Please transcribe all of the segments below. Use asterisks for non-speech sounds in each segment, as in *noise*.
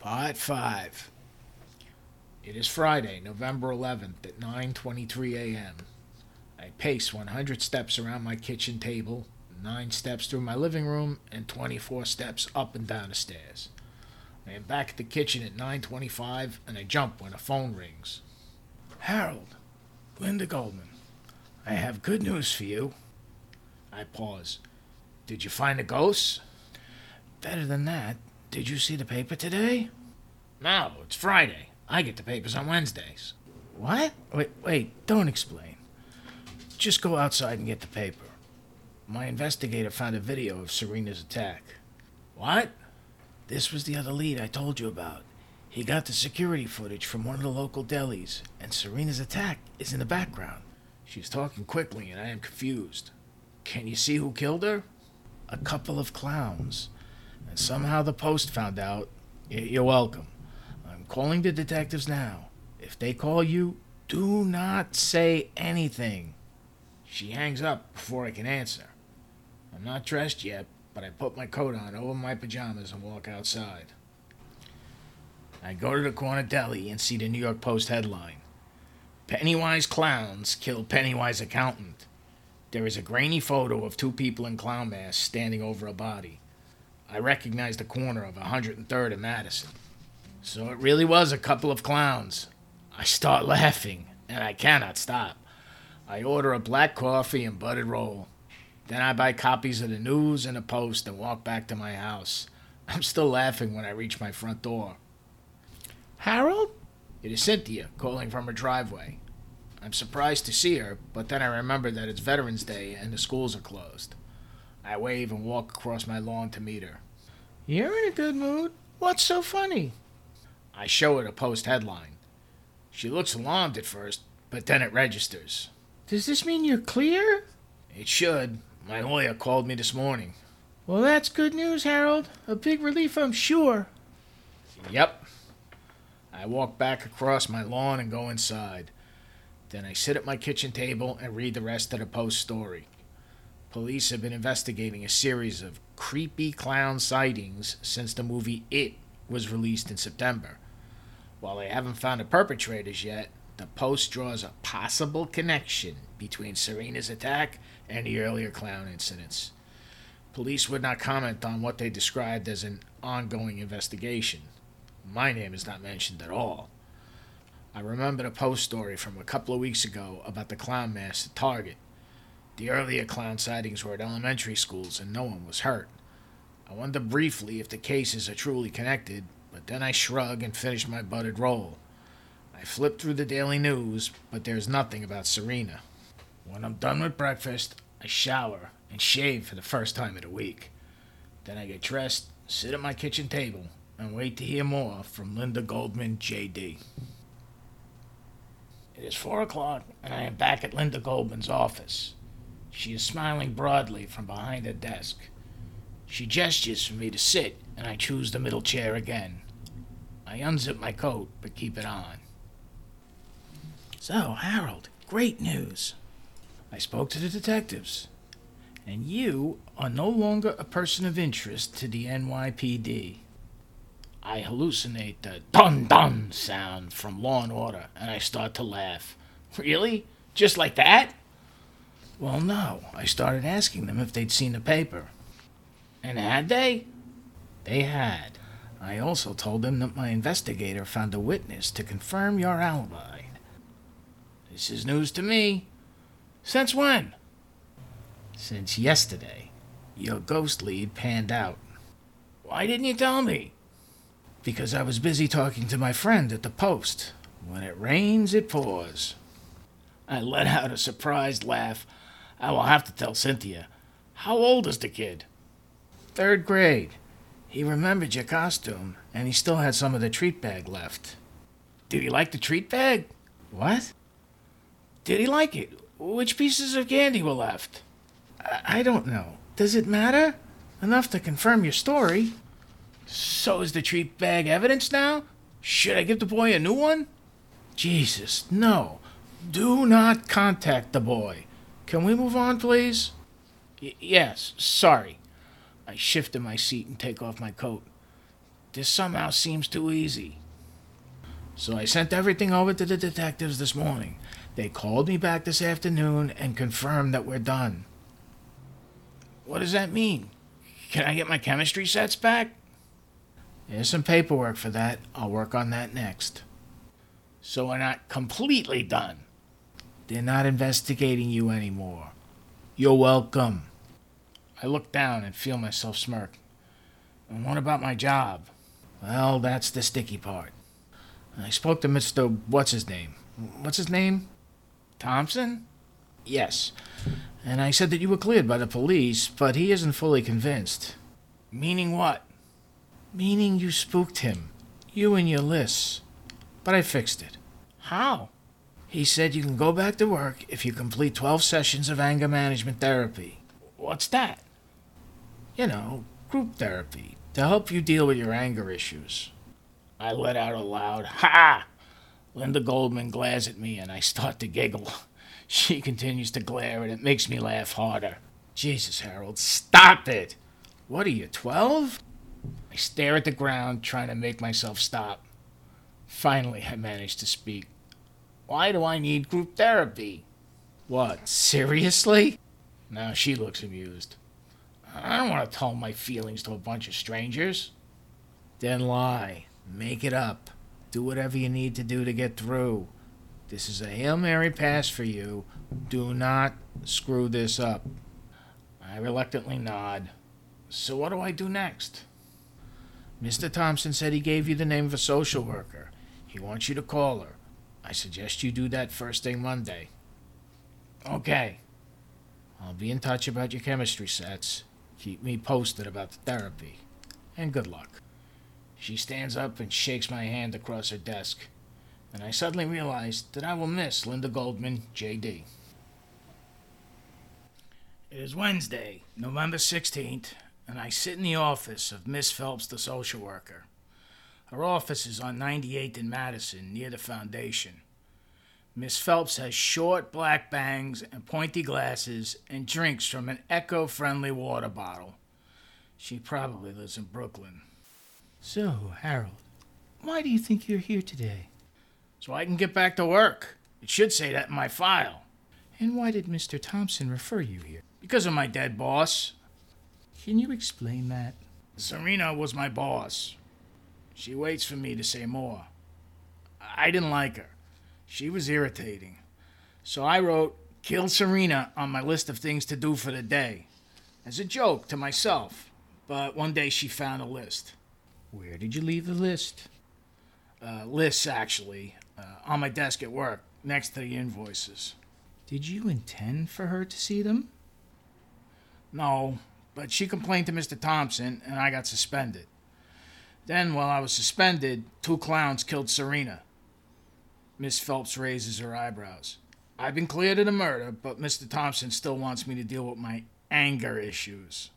Part 5. It is Friday, November 11th at 9:23 a.m. I pace 100 steps around my kitchen table, 9 steps through my living room, and 24 steps up and down the stairs. I am back at the kitchen at 9:25 and I jump when a phone rings. Harold, Linda Goldman. I have good news for you. I pause. Did you find the ghosts? Better than that. Did you see the paper today? No, it's Friday. I get the papers on Wednesdays. What? Wait, wait, don't explain. Just go outside and get the paper. My investigator found a video of Serena's attack. What? This was the other lead I told you about. He got the security footage from one of the local delis, and Serena's attack is in the background. She's talking quickly, and I am confused. Can you see who killed her? A couple of clowns. And somehow the post found out. You're welcome. I'm calling the detectives now. If they call you, do not say anything. She hangs up before I can answer. I'm not dressed yet, but I put my coat on over my pajamas and walk outside. I go to the corner deli and see the New York Post headline Pennywise clowns kill Pennywise accountant. There is a grainy photo of two people in clown masks standing over a body. I recognize the corner of 103rd and Madison. So it really was a couple of clowns. I start laughing, and I cannot stop. I order a black coffee and buttered roll. Then I buy copies of the news and the post and walk back to my house. I'm still laughing when I reach my front door. Harold? It is Cynthia calling from her driveway. I'm surprised to see her, but then I remember that it's Veterans Day and the schools are closed. I wave and walk across my lawn to meet her. You're in a good mood. What's so funny? I show her the post headline. She looks alarmed at first, but then it registers. Does this mean you're clear? It should. My lawyer called me this morning. Well, that's good news, Harold. A big relief, I'm sure. Yep. I walk back across my lawn and go inside. Then I sit at my kitchen table and read the rest of the Post story. Police have been investigating a series of creepy clown sightings since the movie It was released in September. While they haven't found the perpetrators yet, the Post draws a possible connection between Serena's attack and the earlier clown incidents. Police would not comment on what they described as an ongoing investigation. My name is not mentioned at all. I remember the Post story from a couple of weeks ago about the clown mask at Target. The earlier clown sightings were at elementary schools and no one was hurt. I wonder briefly if the cases are truly connected, but then I shrug and finish my buttered roll. I flip through the daily news, but there's nothing about Serena. When I'm done with breakfast, I shower and shave for the first time in a week. Then I get dressed, sit at my kitchen table, and wait to hear more from Linda Goldman, J.D. It is four o'clock, and I am back at Linda Goldman's office. She is smiling broadly from behind her desk. She gestures for me to sit, and I choose the middle chair again. I unzip my coat, but keep it on. So, Harold, great news. I spoke to the detectives, and you are no longer a person of interest to the NYPD. I hallucinate the dun dun sound from Law and Order, and I start to laugh. Really? Just like that? Well, no. I started asking them if they'd seen the paper. And had they? They had. I also told them that my investigator found a witness to confirm your alibi. This is news to me. Since when? Since yesterday. Your ghost lead panned out. Why didn't you tell me? Because I was busy talking to my friend at the post. When it rains, it pours. I let out a surprised laugh. I will have to tell Cynthia. How old is the kid? Third grade. He remembered your costume, and he still had some of the treat bag left. Did he like the treat bag? What? Did he like it? Which pieces of candy were left? I, I don't know. Does it matter? Enough to confirm your story. So is the treat bag evidence now? Should I give the boy a new one? Jesus, no. Do not contact the boy. Can we move on, please? Y- yes, sorry. I shift in my seat and take off my coat. This somehow seems too easy. So I sent everything over to the detectives this morning. They called me back this afternoon and confirmed that we're done. What does that mean? Can I get my chemistry sets back? There's some paperwork for that. I'll work on that next. So we're not completely done. They're not investigating you anymore. You're welcome. I look down and feel myself smirk. And what about my job? Well, that's the sticky part. I spoke to Mr. What's his name? What's his name? Thompson? Yes. And I said that you were cleared by the police, but he isn't fully convinced. Meaning what? Meaning you spooked him. You and your lists. But I fixed it. How? He said you can go back to work if you complete 12 sessions of anger management therapy. What's that? You know, group therapy to help you deal with your anger issues. I let out a loud ha. Linda Goldman glares at me and I start to giggle. *laughs* She continues to glare and it makes me laugh harder. Jesus, Harold, stop it! What are you, 12? I stare at the ground, trying to make myself stop. Finally, I manage to speak. Why do I need group therapy? What, seriously? Now she looks amused. I don't want to tell my feelings to a bunch of strangers. Then lie. Make it up. Do whatever you need to do to get through. This is a Hail Mary pass for you. Do not screw this up. I reluctantly nod. So, what do I do next? Mr. Thompson said he gave you the name of a social worker. He wants you to call her. I suggest you do that first thing Monday. Okay. I'll be in touch about your chemistry sets. Keep me posted about the therapy. And good luck. She stands up and shakes my hand across her desk, and I suddenly realize that I will miss Linda Goldman, J.D. It is Wednesday, November 16th, and I sit in the office of Miss Phelps, the social worker. Her office is on 98th and Madison, near the foundation. Miss Phelps has short black bangs and pointy glasses and drinks from an eco friendly water bottle. She probably lives in Brooklyn. So, Harold, why do you think you're here today? So I can get back to work. It should say that in my file. And why did Mr. Thompson refer you here? Because of my dead boss. Can you explain that? Serena was my boss. She waits for me to say more. I didn't like her. She was irritating. So I wrote, Kill Serena on my list of things to do for the day. As a joke to myself. But one day she found a list. Where did you leave the list? Uh, lists, actually. Uh, on my desk at work, next to the invoices. Did you intend for her to see them? No, but she complained to Mr. Thompson, and I got suspended. Then, while I was suspended, two clowns killed Serena. Miss Phelps raises her eyebrows. I've been cleared of the murder, but Mr. Thompson still wants me to deal with my anger issues.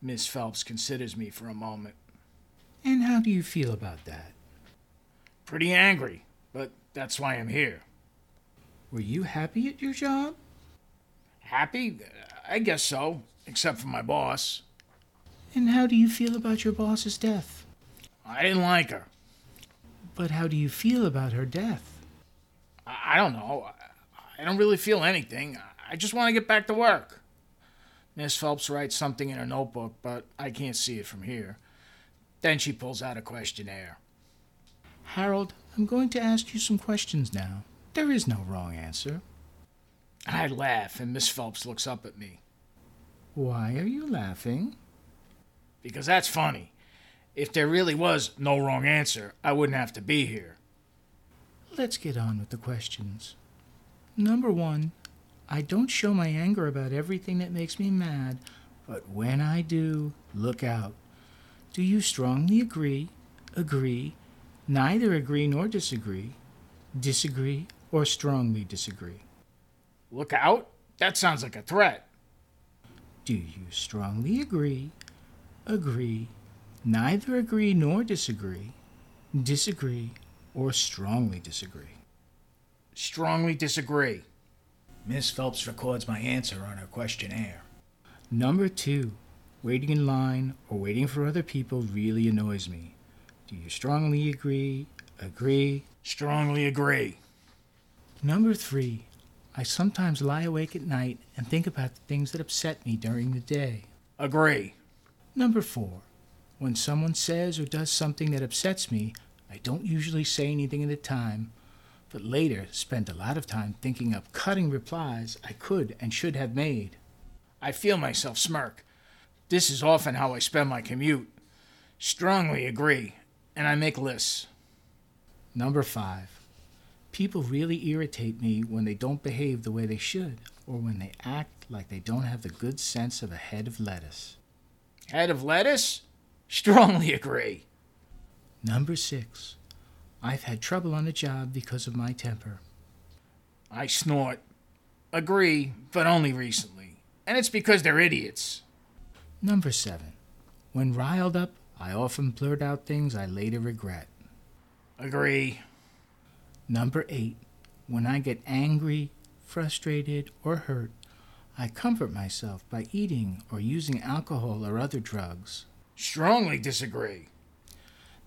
Miss Phelps considers me for a moment. And how do you feel about that? Pretty angry, but that's why I'm here. Were you happy at your job? Happy? I guess so, except for my boss. And how do you feel about your boss's death? I didn't like her. But how do you feel about her death? I I don't know. I don't really feel anything. I just want to get back to work. Miss Phelps writes something in her notebook, but I can't see it from here. Then she pulls out a questionnaire. Harold, I'm going to ask you some questions now. There is no wrong answer. I laugh, and Miss Phelps looks up at me. Why are you laughing? Because that's funny. If there really was no wrong answer, I wouldn't have to be here. Let's get on with the questions. Number one, I don't show my anger about everything that makes me mad, but when I do, look out. Do you strongly agree, agree, neither agree nor disagree, disagree, or strongly disagree? Look out? That sounds like a threat. Do you strongly agree, agree, neither agree nor disagree, disagree, or strongly disagree? Strongly disagree. Miss Phelps records my answer on her questionnaire. Number two, Waiting in line or waiting for other people really annoys me. Do you strongly agree? Agree? Strongly agree. Number three, I sometimes lie awake at night and think about the things that upset me during the day. Agree. Number four, when someone says or does something that upsets me, I don't usually say anything at the time, but later spend a lot of time thinking up cutting replies I could and should have made. I feel myself smirk. This is often how I spend my commute. Strongly agree, and I make lists. Number five, people really irritate me when they don't behave the way they should or when they act like they don't have the good sense of a head of lettuce. Head of lettuce? Strongly agree. Number six, I've had trouble on the job because of my temper. I snort. Agree, but only recently. And it's because they're idiots. Number seven, when riled up, I often blurt out things I later regret. Agree. Number eight, when I get angry, frustrated, or hurt, I comfort myself by eating or using alcohol or other drugs. Strongly disagree.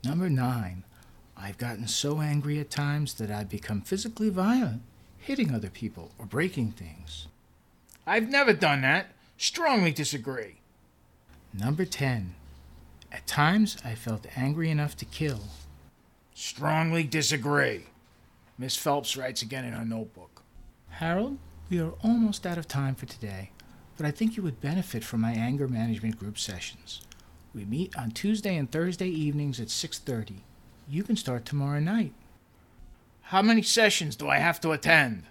Number nine, I've gotten so angry at times that I've become physically violent, hitting other people or breaking things. I've never done that. Strongly disagree. Number 10, at times I felt angry enough to kill. Strongly disagree. Miss Phelps writes again in her notebook. Harold, we are almost out of time for today, but I think you would benefit from my anger management group sessions. We meet on Tuesday and Thursday evenings at 6:30. You can start tomorrow night. How many sessions do I have to attend?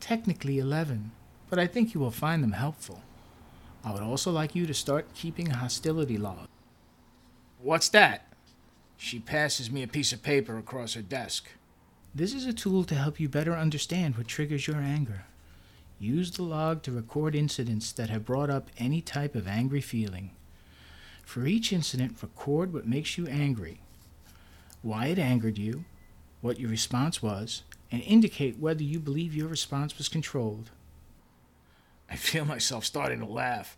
Technically 11, but I think you will find them helpful. I would also like you to start keeping a hostility log. What's that? She passes me a piece of paper across her desk. This is a tool to help you better understand what triggers your anger. Use the log to record incidents that have brought up any type of angry feeling. For each incident, record what makes you angry, why it angered you, what your response was, and indicate whether you believe your response was controlled. I feel myself starting to laugh.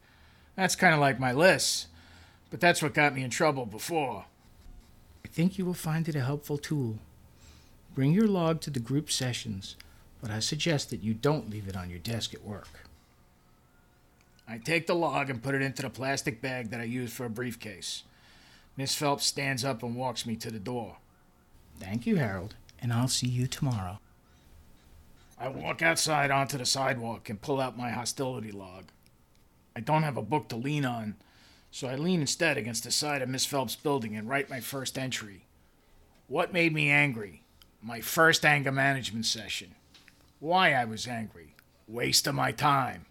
That's kind of like my list, but that's what got me in trouble before. I think you will find it a helpful tool. Bring your log to the group sessions, but I suggest that you don't leave it on your desk at work. I take the log and put it into the plastic bag that I use for a briefcase. Miss Phelps stands up and walks me to the door. Thank you, Harold, and I'll see you tomorrow. I walk outside onto the sidewalk and pull out my hostility log. I don't have a book to lean on, so I lean instead against the side of Miss Phelps' building and write my first entry. What made me angry? My first anger management session. Why I was angry. Waste of my time.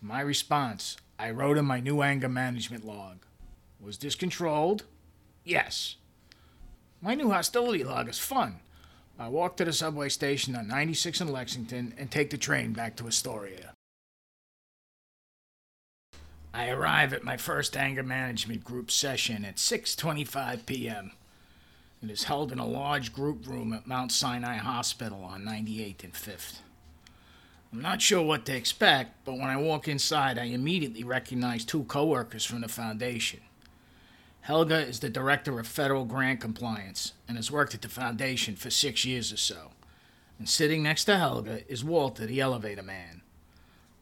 My response I wrote in my new anger management log. Was this controlled? Yes. My new hostility log is fun. I walk to the subway station on 96 in Lexington and take the train back to Astoria. I arrive at my first anger management group session at 6:25 p.m. It is held in a large group room at Mount Sinai Hospital on 98th and 5th. I'm not sure what to expect, but when I walk inside, I immediately recognize two coworkers from the foundation. Helga is the director of federal grant compliance and has worked at the foundation for six years or so. And sitting next to Helga is Walter, the elevator man.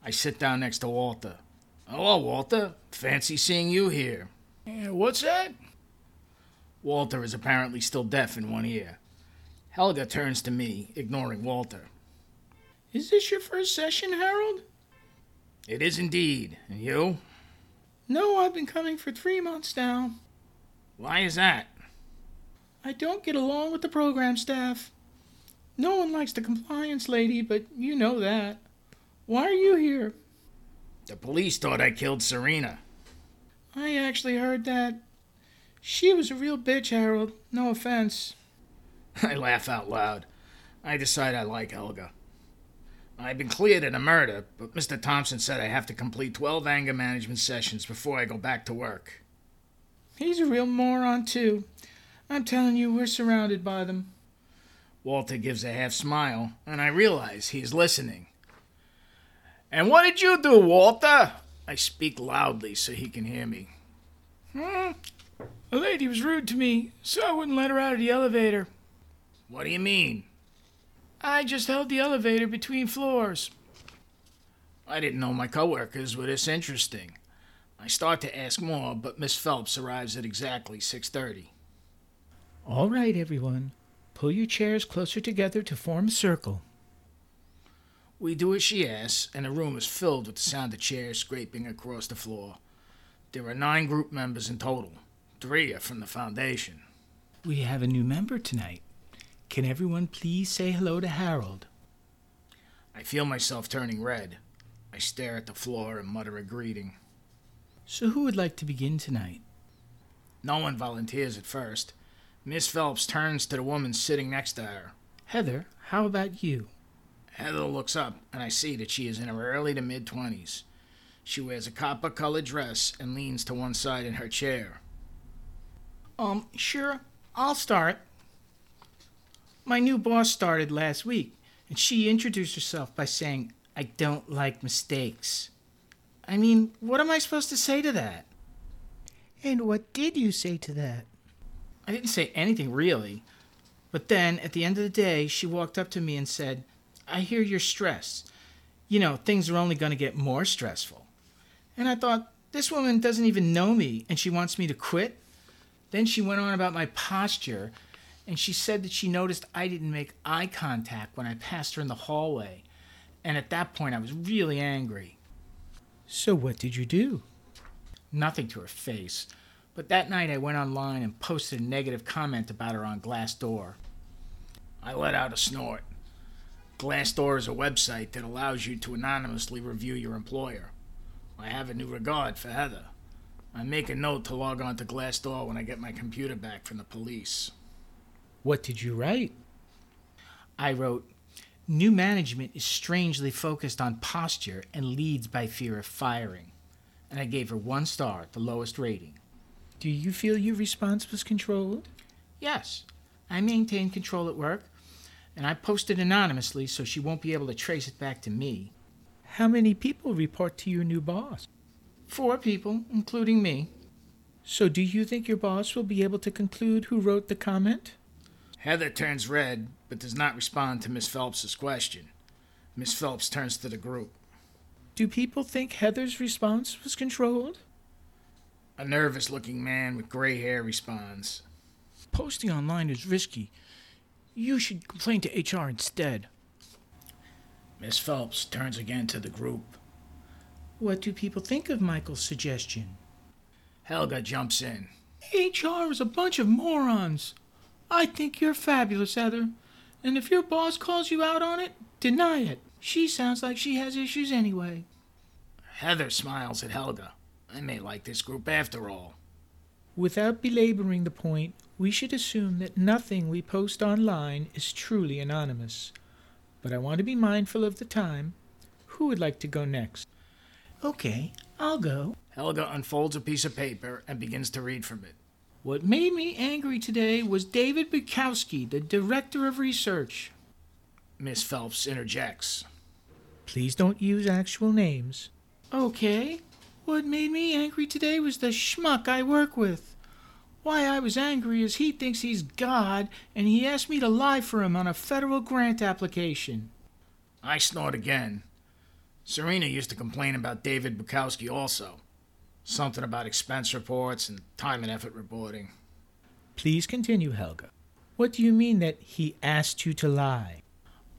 I sit down next to Walter. Hello, Walter. Fancy seeing you here. "Yeah, what's that? Walter is apparently still deaf in one ear. Helga turns to me, ignoring Walter. Is this your first session, Harold? It is indeed. And you? No, I've been coming for three months now. Why is that? I don't get along with the program staff. No one likes the compliance lady, but you know that. Why are you here? The police thought I killed Serena. I actually heard that. She was a real bitch, Harold. No offense. *laughs* I laugh out loud. I decide I like Helga. I've been cleared of the murder, but Mr. Thompson said I have to complete 12 anger management sessions before I go back to work. He's a real moron, too. I'm telling you, we're surrounded by them. Walter gives a half smile, and I realize he's listening. And what did you do, Walter? I speak loudly so he can hear me. Hmm. A lady was rude to me, so I wouldn't let her out of the elevator. What do you mean? I just held the elevator between floors. I didn't know my coworkers were this interesting. I start to ask more, but Miss Phelps arrives at exactly 6:30. All right, everyone. Pull your chairs closer together to form a circle. We do as she asks, and the room is filled with the sound of chairs scraping across the floor. There are nine group members in total. Three are from the foundation. We have a new member tonight. Can everyone please say hello to Harold? I feel myself turning red. I stare at the floor and mutter a greeting. So, who would like to begin tonight? No one volunteers at first. Miss Phelps turns to the woman sitting next to her. Heather, how about you? Heather looks up, and I see that she is in her early to mid twenties. She wears a copper colored dress and leans to one side in her chair. Um, sure, I'll start. My new boss started last week, and she introduced herself by saying, I don't like mistakes. I mean, what am I supposed to say to that? And what did you say to that? I didn't say anything really. But then, at the end of the day, she walked up to me and said, I hear you're stressed. You know, things are only going to get more stressful. And I thought, this woman doesn't even know me and she wants me to quit. Then she went on about my posture and she said that she noticed I didn't make eye contact when I passed her in the hallway. And at that point, I was really angry. So, what did you do? Nothing to her face. But that night, I went online and posted a negative comment about her on Glassdoor. I let out a snort. Glassdoor is a website that allows you to anonymously review your employer. I have a new regard for Heather. I make a note to log on to Glassdoor when I get my computer back from the police. What did you write? I wrote, New management is strangely focused on posture and leads by fear of firing. And I gave her one star, the lowest rating. Do you feel your response was controlled? Yes. I maintain control at work, and I posted anonymously so she won't be able to trace it back to me. How many people report to your new boss? Four people, including me. So, do you think your boss will be able to conclude who wrote the comment? Heather turns red, but does not respond to Miss Phelps's question. Miss Phelps turns to the group. Do people think Heather's response was controlled? A nervous looking man with gray hair responds. Posting online is risky. You should complain to HR instead. Miss Phelps turns again to the group. What do people think of Michael's suggestion? Helga jumps in. HR is a bunch of morons. I think you're fabulous, Heather. And if your boss calls you out on it, deny it. She sounds like she has issues anyway. Heather smiles at Helga. I may like this group after all. Without belaboring the point, we should assume that nothing we post online is truly anonymous. But I want to be mindful of the time. Who would like to go next? Okay, I'll go. Helga unfolds a piece of paper and begins to read from it. What made me angry today was David Bukowski, the director of research. Miss Phelps interjects. Please don't use actual names. Okay. What made me angry today was the schmuck I work with. Why I was angry is he thinks he's God and he asked me to lie for him on a federal grant application. I snort again. Serena used to complain about David Bukowski also. Something about expense reports and time and effort reporting. Please continue, Helga. What do you mean that he asked you to lie?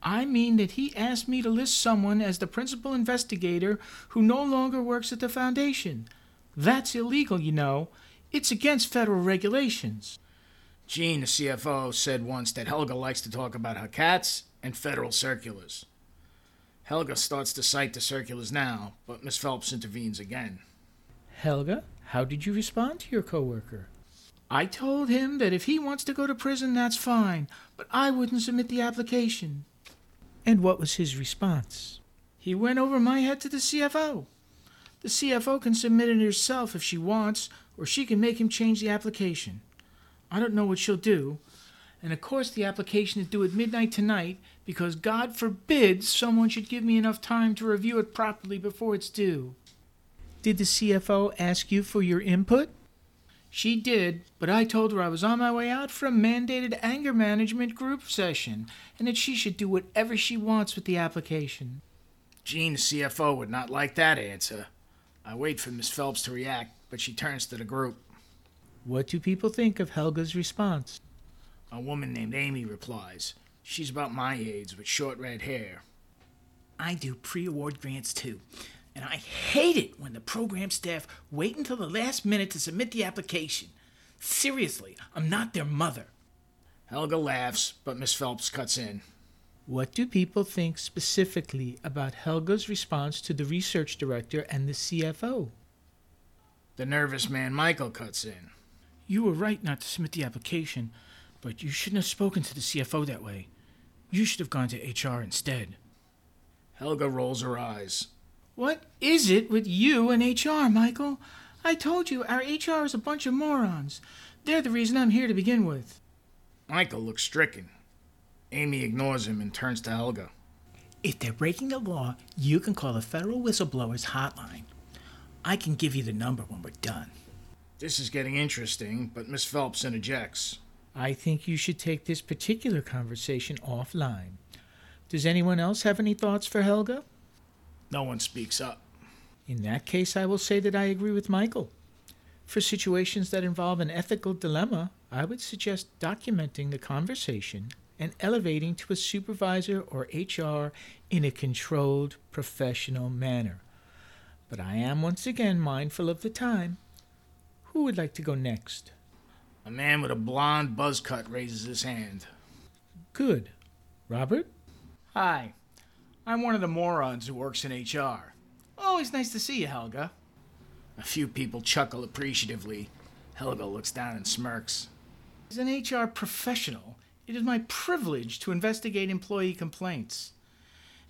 I mean that he asked me to list someone as the principal investigator who no longer works at the Foundation. That's illegal, you know. It's against federal regulations. Jean, the CFO, said once that Helga likes to talk about her cats and federal circulars. Helga starts to cite the circulars now, but Miss Phelps intervenes again. Helga, how did you respond to your coworker? I told him that if he wants to go to prison, that's fine, but I wouldn't submit the application. And what was his response? He went over my head to the CFO. The CFO can submit it herself if she wants, or she can make him change the application. I don't know what she'll do. And of course, the application is due at midnight tonight because God forbids someone should give me enough time to review it properly before it's due. Did the CFO ask you for your input? She did, but I told her I was on my way out for a mandated anger management group session and that she should do whatever she wants with the application. Jean, the CFO, would not like that answer. I wait for Miss Phelps to react, but she turns to the group. What do people think of Helga's response? A woman named Amy replies. She's about my age with short red hair. I do pre award grants too, and I hate it when the program staff wait until the last minute to submit the application. Seriously, I'm not their mother. Helga laughs, but Miss Phelps cuts in. What do people think specifically about Helga's response to the research director and the CFO? The nervous man Michael cuts in. You were right not to submit the application, but you shouldn't have spoken to the CFO that way. You should have gone to HR instead. Helga rolls her eyes. What is it with you and HR, Michael? I told you our HR is a bunch of morons. They're the reason I'm here to begin with. Michael looks stricken. Amy ignores him and turns to Helga. If they're breaking the law, you can call the Federal Whistleblowers Hotline. I can give you the number when we're done. This is getting interesting, but Miss Phelps interjects. I think you should take this particular conversation offline. Does anyone else have any thoughts for Helga? No one speaks up. In that case, I will say that I agree with Michael. For situations that involve an ethical dilemma, I would suggest documenting the conversation and elevating to a supervisor or HR in a controlled, professional manner. But I am once again mindful of the time. Who would like to go next? A man with a blonde buzz cut raises his hand. Good. Robert? Hi. I'm one of the morons who works in HR. Always nice to see you, Helga. A few people chuckle appreciatively. Helga looks down and smirks. As an HR professional, it is my privilege to investigate employee complaints.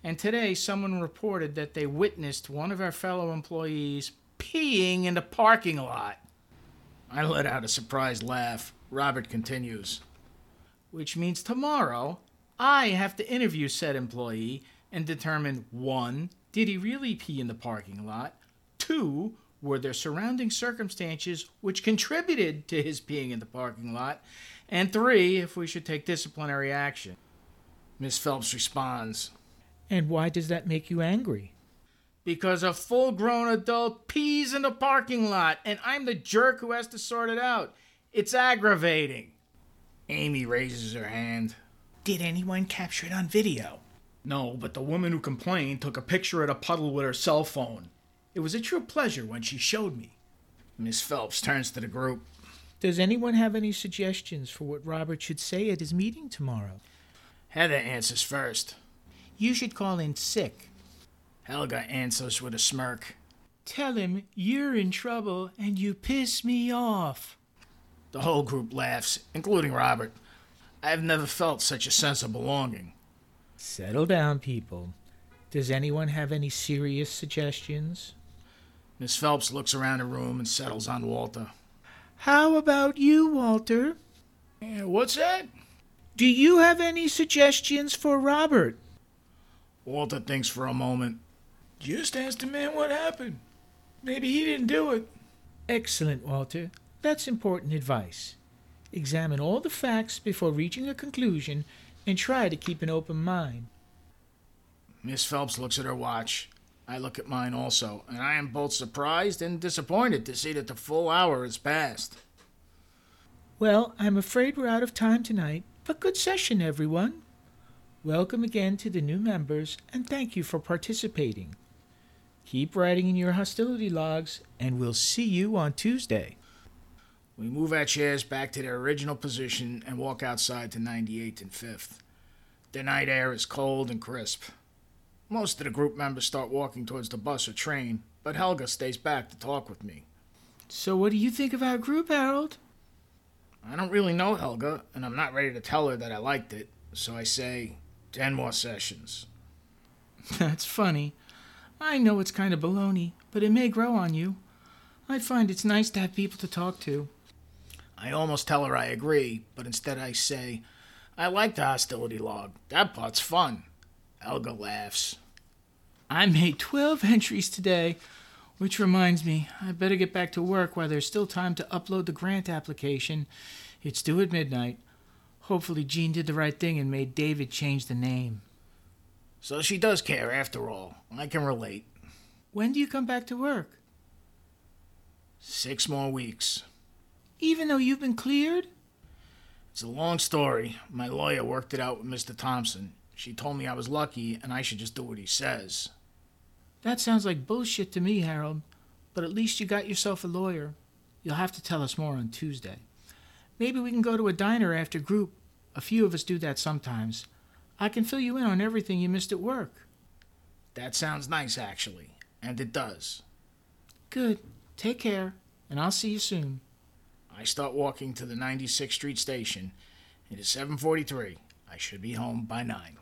And today, someone reported that they witnessed one of our fellow employees peeing in the parking lot. I let out a surprised laugh. Robert continues. Which means tomorrow, I have to interview said employee and determine one, did he really pee in the parking lot? Two, were there surrounding circumstances which contributed to his peeing in the parking lot? And three, if we should take disciplinary action. Miss Phelps responds. And why does that make you angry? Because a full grown adult pees in the parking lot, and I'm the jerk who has to sort it out. It's aggravating. Amy raises her hand. Did anyone capture it on video? No, but the woman who complained took a picture of the puddle with her cell phone. It was a true pleasure when she showed me. Miss Phelps turns to the group. Does anyone have any suggestions for what Robert should say at his meeting tomorrow? Heather answers first. You should call in sick. Helga answers with a smirk. Tell him you're in trouble and you piss me off. The whole group laughs, including Robert. I have never felt such a sense of belonging. Settle down, people. Does anyone have any serious suggestions? Miss Phelps looks around the room and settles on Walter. How about you, Walter? Yeah, what's that? Do you have any suggestions for Robert? Walter thinks for a moment. Just ask the man what happened. Maybe he didn't do it. Excellent, Walter. That's important advice. Examine all the facts before reaching a conclusion and try to keep an open mind. Miss Phelps looks at her watch. I look at mine also, and I am both surprised and disappointed to see that the full hour has passed. Well, I'm afraid we're out of time tonight, but good session, everyone. Welcome again to the new members, and thank you for participating. Keep writing in your hostility logs, and we'll see you on Tuesday. We move our chairs back to their original position and walk outside to 98th and 5th. The night air is cold and crisp. Most of the group members start walking towards the bus or train, but Helga stays back to talk with me. So, what do you think of our group, Harold? I don't really know Helga, and I'm not ready to tell her that I liked it, so I say, ten more sessions. *laughs* That's funny. I know it's kind of baloney, but it may grow on you. I find it's nice to have people to talk to. I almost tell her I agree, but instead I say, I like the hostility log. That part's fun. Helga laughs. I made 12 entries today. Which reminds me, I better get back to work while there's still time to upload the grant application. It's due at midnight. Hopefully, Jean did the right thing and made David change the name. So she does care after all. I can relate. When do you come back to work? Six more weeks. Even though you've been cleared? It's a long story. My lawyer worked it out with Mr. Thompson. She told me I was lucky and I should just do what he says. That sounds like bullshit to me, Harold. But at least you got yourself a lawyer. You'll have to tell us more on Tuesday. Maybe we can go to a diner after group. A few of us do that sometimes. I can fill you in on everything you missed at work. That sounds nice, actually. And it does. Good. Take care, and I'll see you soon. I start walking to the 96th Street station. It is 7:43. I should be home by 9.